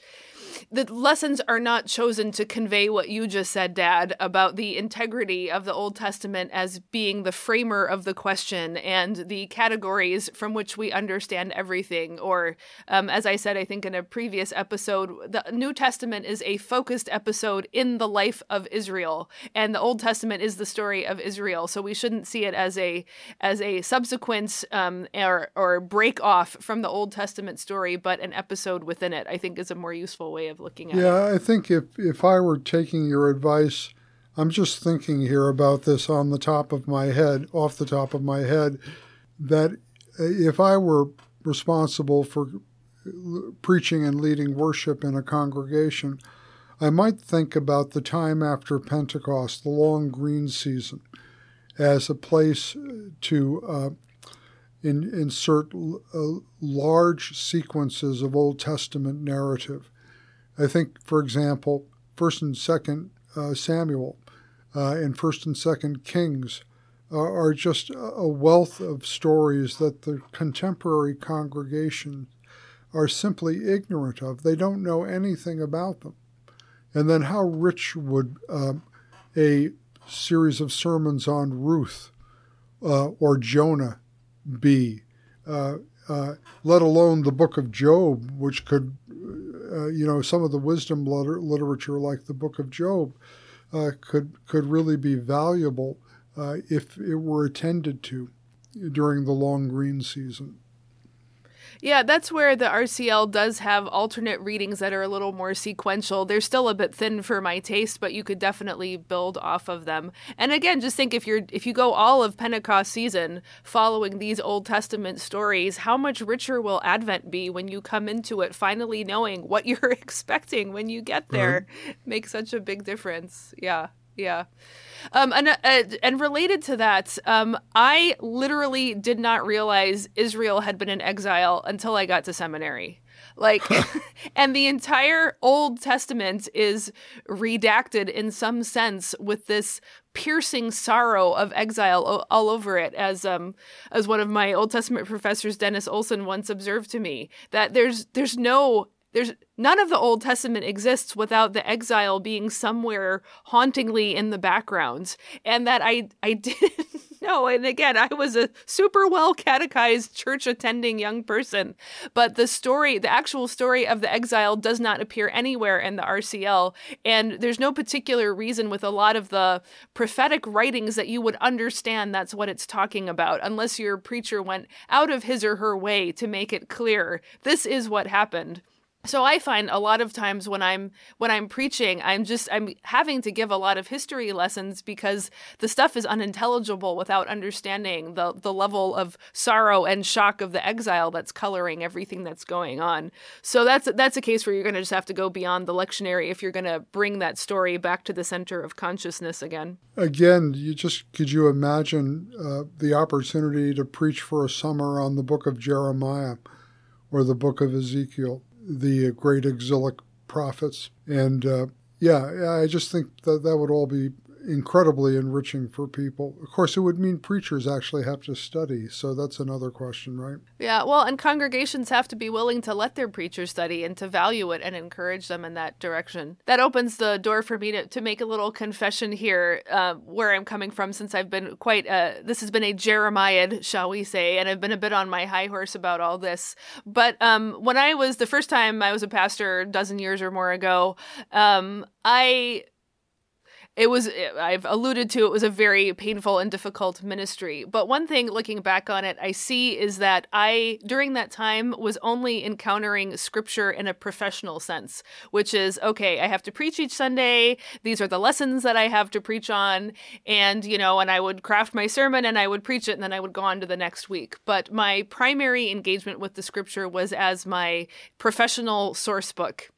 the lessons are not chosen to convey what you just said, Dad, about the integrity of the Old Testament as being the framer of the question and the categories from which we understand everything. Or, um, as I said, I think in a previous episode, the New Testament is a focused episode in the life of Israel, and the Old Testament is the story of Israel. So we shouldn't see it as a as a subsequent um, or or break off from the Old Testament story, but an episode within it. I think is a more useful way of looking at yeah, it. Yeah, I think if if I were taking your advice, I'm just thinking here about this on the top of my head, off the top of my head, that if I were responsible for preaching and leading worship in a congregation, I might think about the time after Pentecost, the long green season, as a place to uh, in, insert l- uh, large sequences of Old Testament narrative I think, for example, First and Second uh, Samuel uh, and First and Second Kings are just a wealth of stories that the contemporary congregation are simply ignorant of. They don't know anything about them. And then how rich would um, a series of sermons on Ruth uh, or Jonah be, uh, uh, let alone the book of Job, which could uh, you know, some of the wisdom liter- literature, like the Book of Job, uh, could could really be valuable uh, if it were attended to during the long green season. Yeah, that's where the RCL does have alternate readings that are a little more sequential. They're still a bit thin for my taste, but you could definitely build off of them. And again, just think if you're if you go all of Pentecost season following these Old Testament stories, how much richer will Advent be when you come into it finally knowing what [LAUGHS] you're expecting when you get mm-hmm. there? Right. Makes such a big difference. Yeah. Yeah. Um, and, uh, and related to that, um, I literally did not realize Israel had been in exile until I got to seminary. Like, [LAUGHS] and the entire Old Testament is redacted in some sense with this piercing sorrow of exile all over it as um as one of my Old Testament professors Dennis Olson once observed to me that there's there's no there's none of the Old Testament exists without the exile being somewhere hauntingly in the background and that I I [LAUGHS] didn't know. And again I was a super well catechized church attending young person. But the story the actual story of the exile does not appear anywhere in the RCL and there's no particular reason with a lot of the prophetic writings that you would understand that's what it's talking about unless your preacher went out of his or her way to make it clear this is what happened so i find a lot of times when i'm when i'm preaching i'm just i'm having to give a lot of history lessons because the stuff is unintelligible without understanding the the level of sorrow and shock of the exile that's coloring everything that's going on. So that's that's a case where you're going to just have to go beyond the lectionary if you're going to bring that story back to the center of consciousness again. Again you just could you imagine uh, the opportunity to preach for a summer on the book of jeremiah or the book of ezekiel the great exilic prophets. And uh, yeah, I just think that that would all be incredibly enriching for people. Of course, it would mean preachers actually have to study, so that's another question, right? Yeah, well, and congregations have to be willing to let their preachers study and to value it and encourage them in that direction. That opens the door for me to, to make a little confession here, uh, where I'm coming from, since I've been quite, uh, this has been a jeremiad, shall we say, and I've been a bit on my high horse about all this. But um, when I was, the first time I was a pastor a dozen years or more ago, um, I it was i've alluded to it was a very painful and difficult ministry. But one thing looking back on it i see is that i during that time was only encountering scripture in a professional sense which is okay i have to preach each sunday. These are the lessons that i have to preach on. And you know and i would craft my sermon and i would preach it and then i would go on to the next week. But my primary engagement with the scripture was as my professional source book.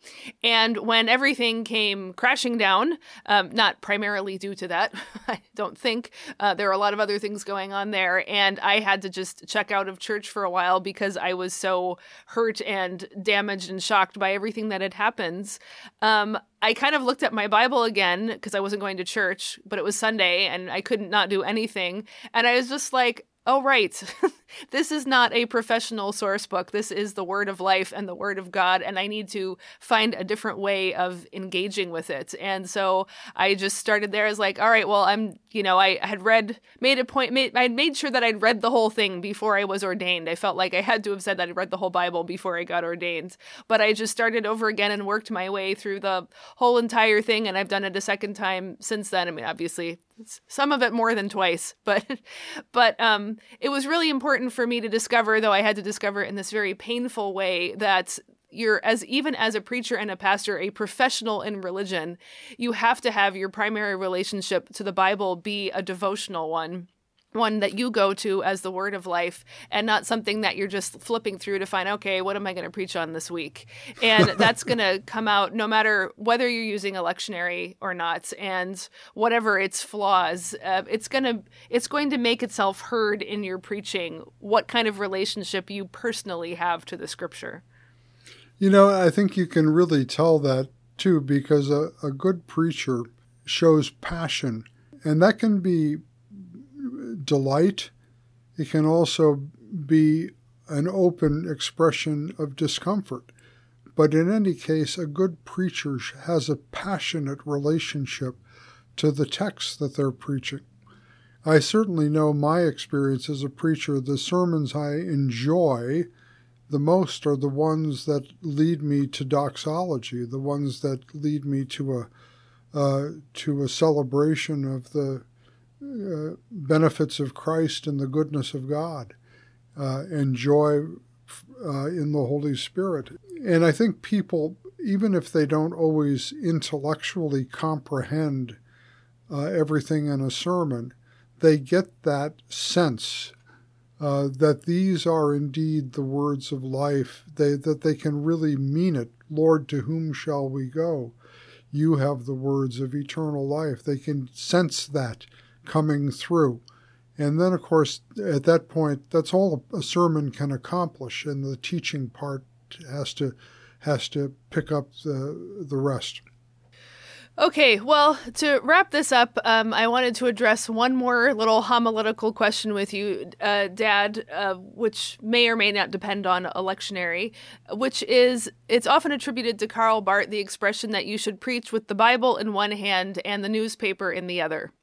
And when everything came crashing down um, not primarily due to that. [LAUGHS] I don't think uh, there are a lot of other things going on there. And I had to just check out of church for a while because I was so hurt and damaged and shocked by everything that had happened. Um, I kind of looked at my Bible again because I wasn't going to church, but it was Sunday and I couldn't not do anything. And I was just like, oh, right. [LAUGHS] this is not a professional source book. This is the word of life and the word of God. And I need to find a different way of engaging with it. And so I just started there as like, all right, well, I'm, you know, I had read, made a point, made, I made sure that I'd read the whole thing before I was ordained. I felt like I had to have said that I'd read the whole Bible before I got ordained. But I just started over again and worked my way through the whole entire thing. And I've done it a second time since then. I mean, obviously, some of it more than twice, [LAUGHS] but, but, um, it was really important for me to discover, though I had to discover in this very painful way, that you're as even as a preacher and a pastor a professional in religion you have to have your primary relationship to the bible be a devotional one one that you go to as the word of life and not something that you're just flipping through to find okay what am i going to preach on this week? And [LAUGHS] that's going to come out no matter whether you're using a lectionary or not and whatever its flaws uh, it's going to it's going to make itself heard in your preaching what kind of relationship you personally have to the scripture. You know i think you can really tell that too because a, a good preacher shows passion and that can be delight. It can also be an open expression of discomfort. But in any case, a good preacher has a passionate relationship to the text that they're preaching. I certainly know my experience as a preacher, the sermons I enjoy the most are the ones that lead me to doxology, the ones that lead me to a uh, to a celebration of the uh, benefits of Christ and the goodness of God uh, and joy uh, in the Holy Spirit. And I think people, even if they don't always intellectually comprehend uh, everything in a sermon, they get that sense uh, that these are indeed the words of life, they, that they can really mean it. Lord, to whom shall we go? You have the words of eternal life. They can sense that coming through. And then, of course, at that point, that's all a sermon can accomplish, and the teaching part has to has to pick up the the rest. Okay, well, to wrap this up, um, I wanted to address one more little homiletical question with you, uh, Dad, uh, which may or may not depend on a lectionary, which is it's often attributed to Karl Barth the expression that you should preach with the Bible in one hand and the newspaper in the other.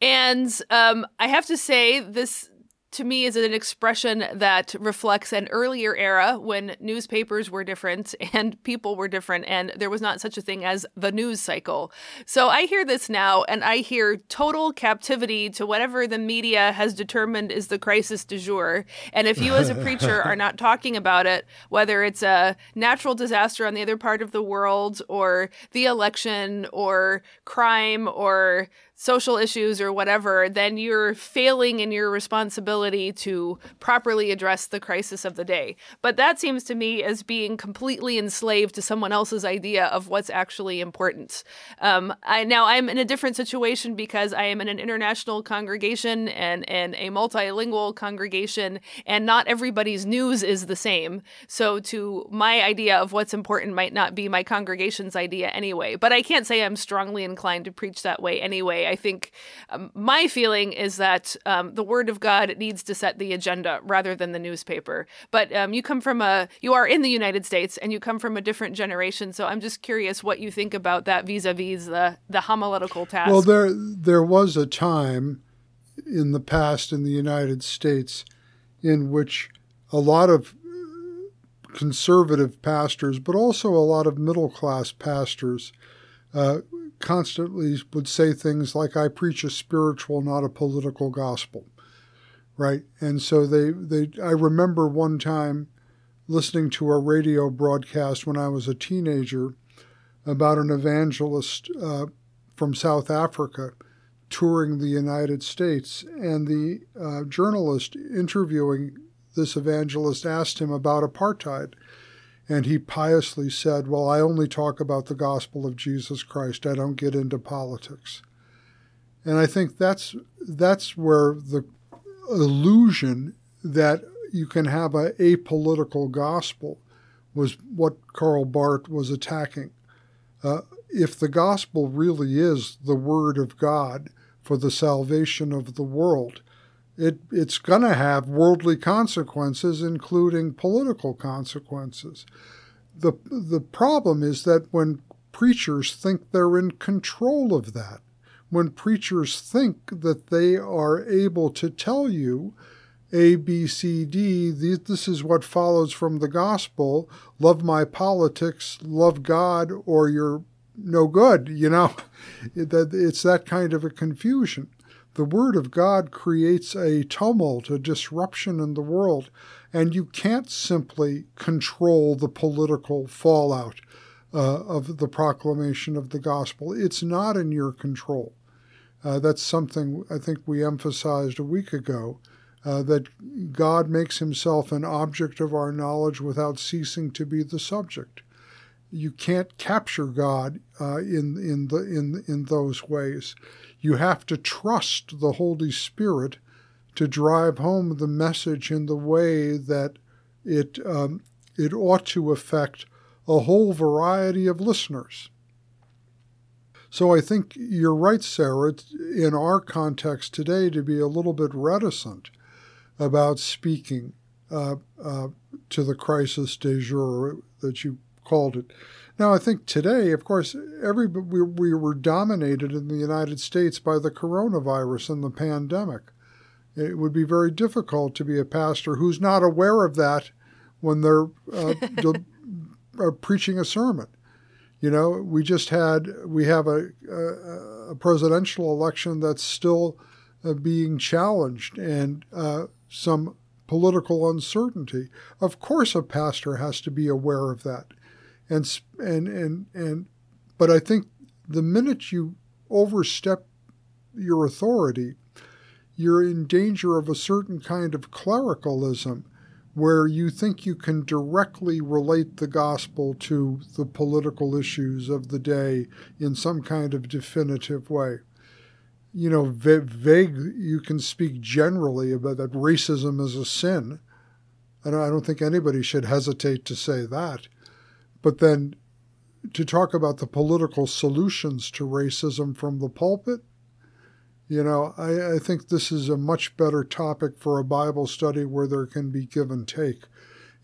And um, I have to say, this to me is an expression that reflects an earlier era when newspapers were different [LAUGHS] and people were different and there was not such a thing as the news cycle. So I hear this now and I hear total captivity to whatever the media has determined is the crisis du jour. And if you as a [LAUGHS] preacher are not talking about it, whether it's a natural disaster on the other part of the world or the election or crime or social issues or whatever, then you're failing in your responsibility to properly address the crisis of the day. But that seems to me as being completely enslaved to someone else's idea of what's actually important. Um, I, now, I'm in a different situation because I am in an international congregation and, and a multilingual congregation, and not everybody's news is the same. So, to my idea of what's important might not be my congregation's idea anyway. But I can't say I'm strongly inclined to preach that way anyway. I think um, my feeling is that um, the Word of God needs to set the agenda rather than the newspaper. But um, you come from a, you are in the United States and you come from a different generation. So I'm just curious what you think about that vis-a-vis the the homiletical task. Well, there there was a time in the past in the United States in which a lot of conservative pastors, but also a lot of middle class pastors, uh, constantly would say things like, I preach a spiritual, not a political gospel. Right. And so they, they I remember one time listening to a radio broadcast when I was a teenager about an evangelist uh, from South Africa touring the United States. And the uh, journalist interviewing this evangelist asked him about apartheid. And he piously said, Well, I only talk about the gospel of Jesus Christ. I don't get into politics. And I think that's that's where the illusion that you can have a apolitical gospel was what Karl Barth was attacking. Uh, if the gospel really is the word of God for the salvation of the world, it, it's going to have worldly consequences, including political consequences. The, the problem is that when preachers think they're in control of that, when preachers think that they are able to tell you A, B, C, D, this is what follows from the gospel love my politics, love God, or you're no good, you know, [LAUGHS] it's that kind of a confusion. The Word of God creates a tumult, a disruption in the world, and you can't simply control the political fallout uh, of the proclamation of the gospel. It's not in your control. Uh, that's something I think we emphasized a week ago. Uh, that God makes himself an object of our knowledge without ceasing to be the subject. You can't capture God uh, in in the in in those ways. You have to trust the Holy Spirit to drive home the message in the way that it, um, it ought to affect a whole variety of listeners. So I think you're right, Sarah, in our context today to be a little bit reticent about speaking uh, uh, to the crisis de jour that you called it. Now, I think today, of course, every we, we were dominated in the United States by the coronavirus and the pandemic. It would be very difficult to be a pastor who's not aware of that when they're uh, [LAUGHS] uh, preaching a sermon. You know, we just had we have a, a, a presidential election that's still uh, being challenged and uh, some political uncertainty. Of course, a pastor has to be aware of that and and and and but I think the minute you overstep your authority, you're in danger of a certain kind of clericalism where you think you can directly relate the gospel to the political issues of the day in some kind of definitive way. You know, vague, you can speak generally about that racism is a sin, don't, I don't think anybody should hesitate to say that. But then to talk about the political solutions to racism from the pulpit, you know, I, I think this is a much better topic for a Bible study where there can be give and take.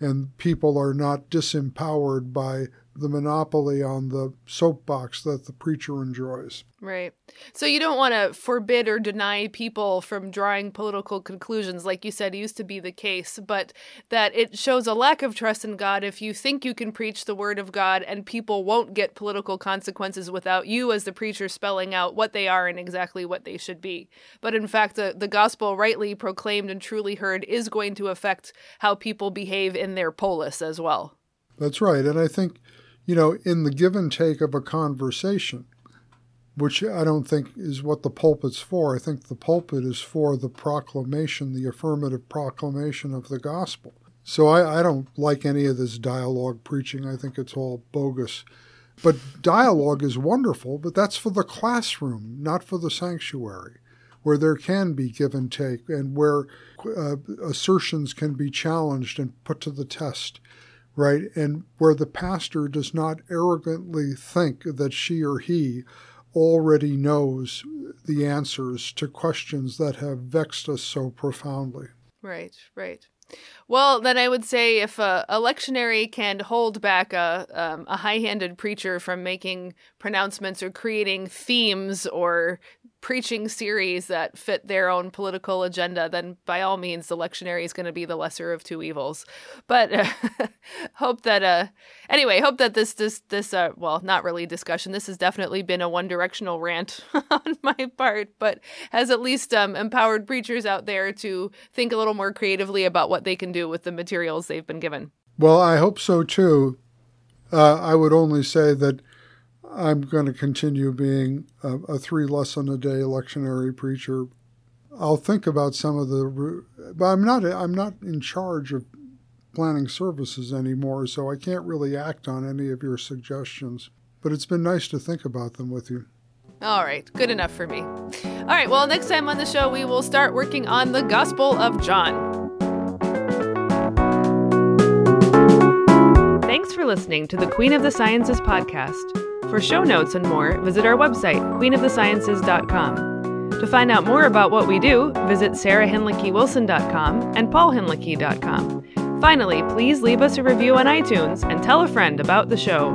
And people are not disempowered by the monopoly on the soapbox that the preacher enjoys. Right. So you don't want to forbid or deny people from drawing political conclusions, like you said, used to be the case, but that it shows a lack of trust in God if you think you can preach the word of God and people won't get political consequences without you as the preacher spelling out what they are and exactly what they should be. But in fact, the, the gospel rightly proclaimed and truly heard is going to affect how people behave in their polis as well. That's right. And I think, you know, in the give and take of a conversation, which I don't think is what the pulpit's for. I think the pulpit is for the proclamation, the affirmative proclamation of the gospel. So I, I, don't like any of this dialogue preaching. I think it's all bogus. But dialogue is wonderful, but that's for the classroom, not for the sanctuary, where there can be give and take and where uh, assertions can be challenged and put to the test, right? And where the pastor does not arrogantly think that she or he already knows the answers to questions that have vexed us so profoundly. Right, right. Well, then I would say if a, a lectionary can hold back a, um, a high handed preacher from making pronouncements or creating themes or preaching series that fit their own political agenda, then by all means, the lectionary is going to be the lesser of two evils. But uh, [LAUGHS] hope that, uh, anyway, hope that this, this, this, uh, well, not really discussion. This has definitely been a one directional rant [LAUGHS] on my part, but has at least um, empowered preachers out there to think a little more creatively about what they can do with the materials they've been given. Well, I hope so too. Uh, I would only say that I'm going to continue being a, a three lesson a day lectionary preacher. I'll think about some of the, but I'm not I'm not in charge of planning services anymore, so I can't really act on any of your suggestions. But it's been nice to think about them with you. All right, good enough for me. All right, well, next time on the show, we will start working on the Gospel of John. Thanks for listening to the Queen of the Sciences podcast. For show notes and more, visit our website, queenofthesciences.com. To find out more about what we do, visit sarahhinlickywilson.com and paulhinlicky.com. Finally, please leave us a review on iTunes and tell a friend about the show.